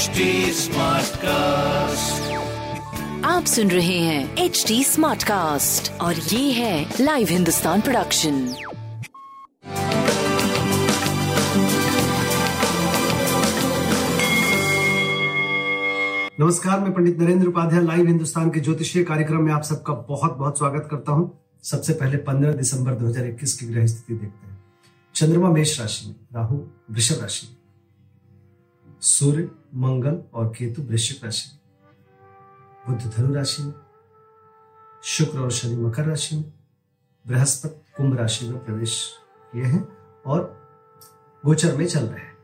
HD Smartcast. आप सुन रहे हैं एच डी स्मार्ट कास्ट और ये है लाइव हिंदुस्तान प्रोडक्शन नमस्कार, मैं पंडित नरेंद्र उपाध्याय लाइव हिंदुस्तान के ज्योतिषीय कार्यक्रम में आप सबका बहुत बहुत स्वागत करता हूँ। सबसे पहले 15 दिसंबर 2021 की ग्रह स्थिति देखते हैं। चंद्रमा मेष राशि में, राहु, वृषभ राशि में। सूर्य, मंगल और केतु वृश्चिक राशि में। बुद्ध धनु राशि में, शुक्र और शनि मकर राशि में, बृहस्पति कुंभ राशि में प्रवेश किए हैं और गोचर में चल रहे हैं।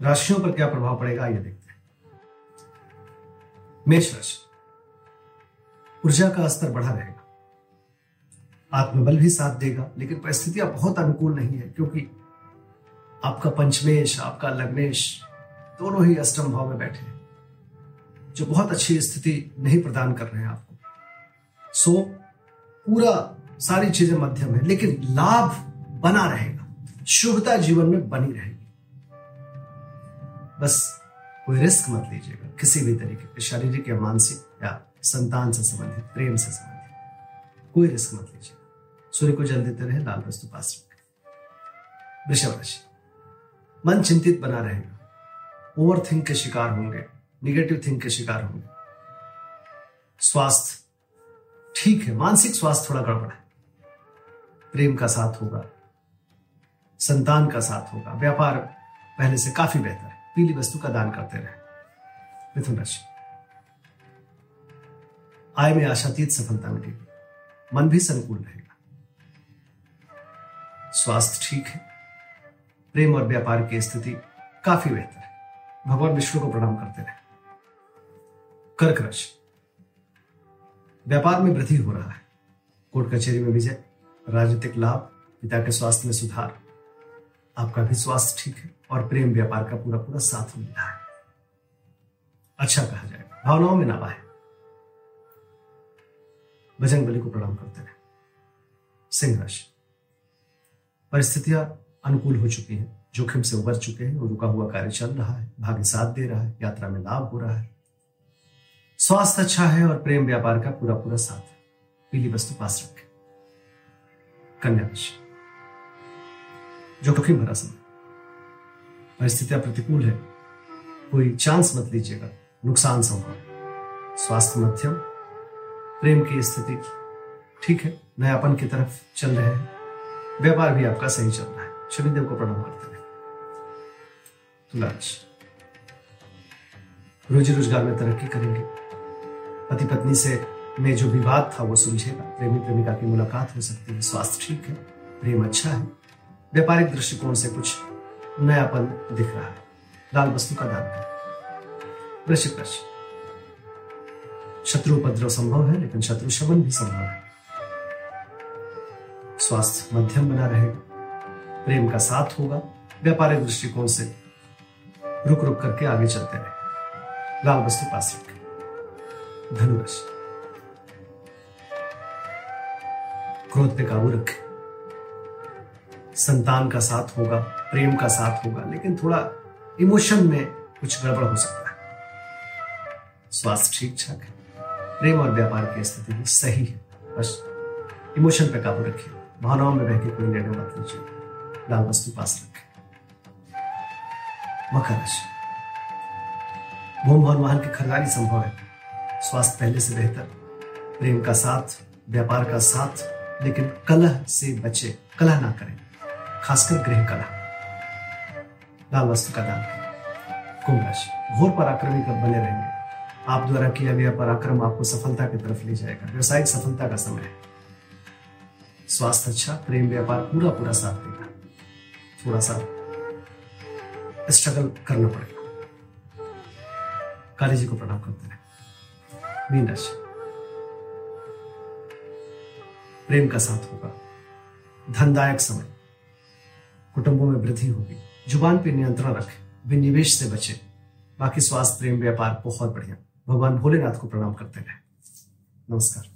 राशियों पर क्या प्रभाव पड़ेगा ये देखते हैं। मेष राशि, ऊर्जा का स्तर बढ़ा रहेगा। आत्मबल भी साथ देगा, लेकिन परिस्थितियाँ बहुत अनुकूल नहीं है, क्योंकि आपका पंचमेश, आपका लग्नेश, दोनों ही अष्टम भाव में बैठे हैं, जो बहुत अच्छी स्थिति नहीं प्रदान कर रहे हैं आपको। सो पूरा सारी चीज़ें मध्यम है, लेकिन लाभ बना रहेगा, शुभता जीवन में बनी रहेगी। बस कोई रिस्क मत लीजिएगा, किसी भी तरीके के शारीरिक या मानसिक या संतान से संबंधित, प्रेम से संबंधित, कोई रिस्क मत लीजिएगा। सूर्य को जल देते रहे, लाल वस्तु पास रखें। वृषभ राशि। मन चिंतित बना रहेगा। ओवर थिंक के शिकार होंगे निगेटिव थिंक के शिकार होंगे। स्वास्थ्य ठीक है, मानसिक स्वास्थ्य थोड़ा गड़बड़ है। प्रेम का साथ होगा, संतान का साथ होगा, व्यापार पहले से काफ़ी बेहतर है, पीली वस्तु का दान करते रहे। मिथुन राशि। आय में आशातीत सफलता मिलेगी, मन भी संकुल रहेगा। स्वास्थ्य ठीक है प्रेम और व्यापार की स्थिति काफ़ी बेहतर है। भगवान विष्णु को प्रणाम करते रहे। कर्क राशि व्यापार में वृद्धि हो रहा है। कोर्ट कचहरी में विजय, राजनीतिक लाभ, पिता के स्वास्थ्य में सुधार। आपका भी स्वास्थ्य ठीक है और प्रेम व्यापार का पूरा पूरा साथ मिल रहा है। अच्छा कहा जाएगा। भावनाओं में ना बाहे बजरंग बली को प्रणाम करते रहे। सिंह राशि परिस्थितियाँ अनुकूल हो चुके हैं, जोखिम से उबर चुके हैं और रुका हुआ कार्य चल रहा है, भाग्य साथ दे रहा है, यात्रा में लाभ हो रहा है। स्वास्थ्य अच्छा है और प्रेम व्यापार का पूरा पूरा साथ है। पीली वस्तु पास रखें। कन्या राशि। जोखिम भरा समय। परिस्थितियाँ प्रतिकूल है। कोई चांस मत लीजिएगा। नुकसान संभव स्वास्थ्य मध्यम। प्रेम की स्थिति ठीक है। नयापन की तरफ़ चल रहे हैं। व्यापार भी आपका सही चल रहा है। शनिदेव को प्रणाम करते तुला रोजी रोज़गार में तरक्की करेंगे पति पत्नी से में जो विवाद था वो सुलझेगा प्रेमी प्रेमिका की मुलाकात हो सकती है स्वास्थ्य ठीक है प्रेम अच्छा है व्यापारिक दृष्टिकोण से कुछ नयापन दिख रहा है लाल वस्तु का दान करें वृश्चिक राशि शत्रु उपद्रव संभव है लेकिन शत्रु शमन भी संभव है स्वास्थ्य मध्यम बना रहेगा प्रेम का साथ होगा। व्यापारिक दृष्टिकोण से रुक रुक करके आगे चलते रहे। लाल वस्तु पास धनुराशि क्रोध पे काबू रखें। संतान का साथ होगा, प्रेम का साथ होगा, लेकिन थोड़ा इमोशन में कुछ गड़बड़ हो सकता है। स्वास्थ्य ठीक ठाक है। प्रेम और व्यापार की स्थिति सही है। बस इमोशन पे काबू रखिए। भावनाओं में बह के कोई निर्णय मत लीजिए। लाल वस्तु पास रखें मकर राशि भूम भवन वाहन की खरीदारी संभव है। स्वास्थ्य पहले से बेहतर। प्रेम का साथ, व्यापार का साथ, लेकिन कलह से बचे, कलह ना करें। खासकर गृह कला लाल वस्तु का दान कुंभ राशि। घोर पराक्रमी कर बने रहेंगे। आप द्वारा किया गया पराक्रम आपको सफलता की तरफ़ ले जाएगा। व्यवसायिक सफलता का समय है। स्वास्थ्य अच्छा प्रेम, व्यापार पूरा पूरा साथ देगा। थोड़ा सा स्ट्रगल करना पड़ेगा। काली जी को प्रणाम करते रहे मीन राशि प्रेम का साथ होगा। धनदायक समय। कुटुंबों में वृद्धि होगी। ज़ुबान पर नियंत्रण रखें। विनिवेश से बचे। बाकी स्वास्थ्य, प्रेम, व्यापार बहुत बढ़िया। भगवान भोलेनाथ को प्रणाम करते रहे। नमस्कार।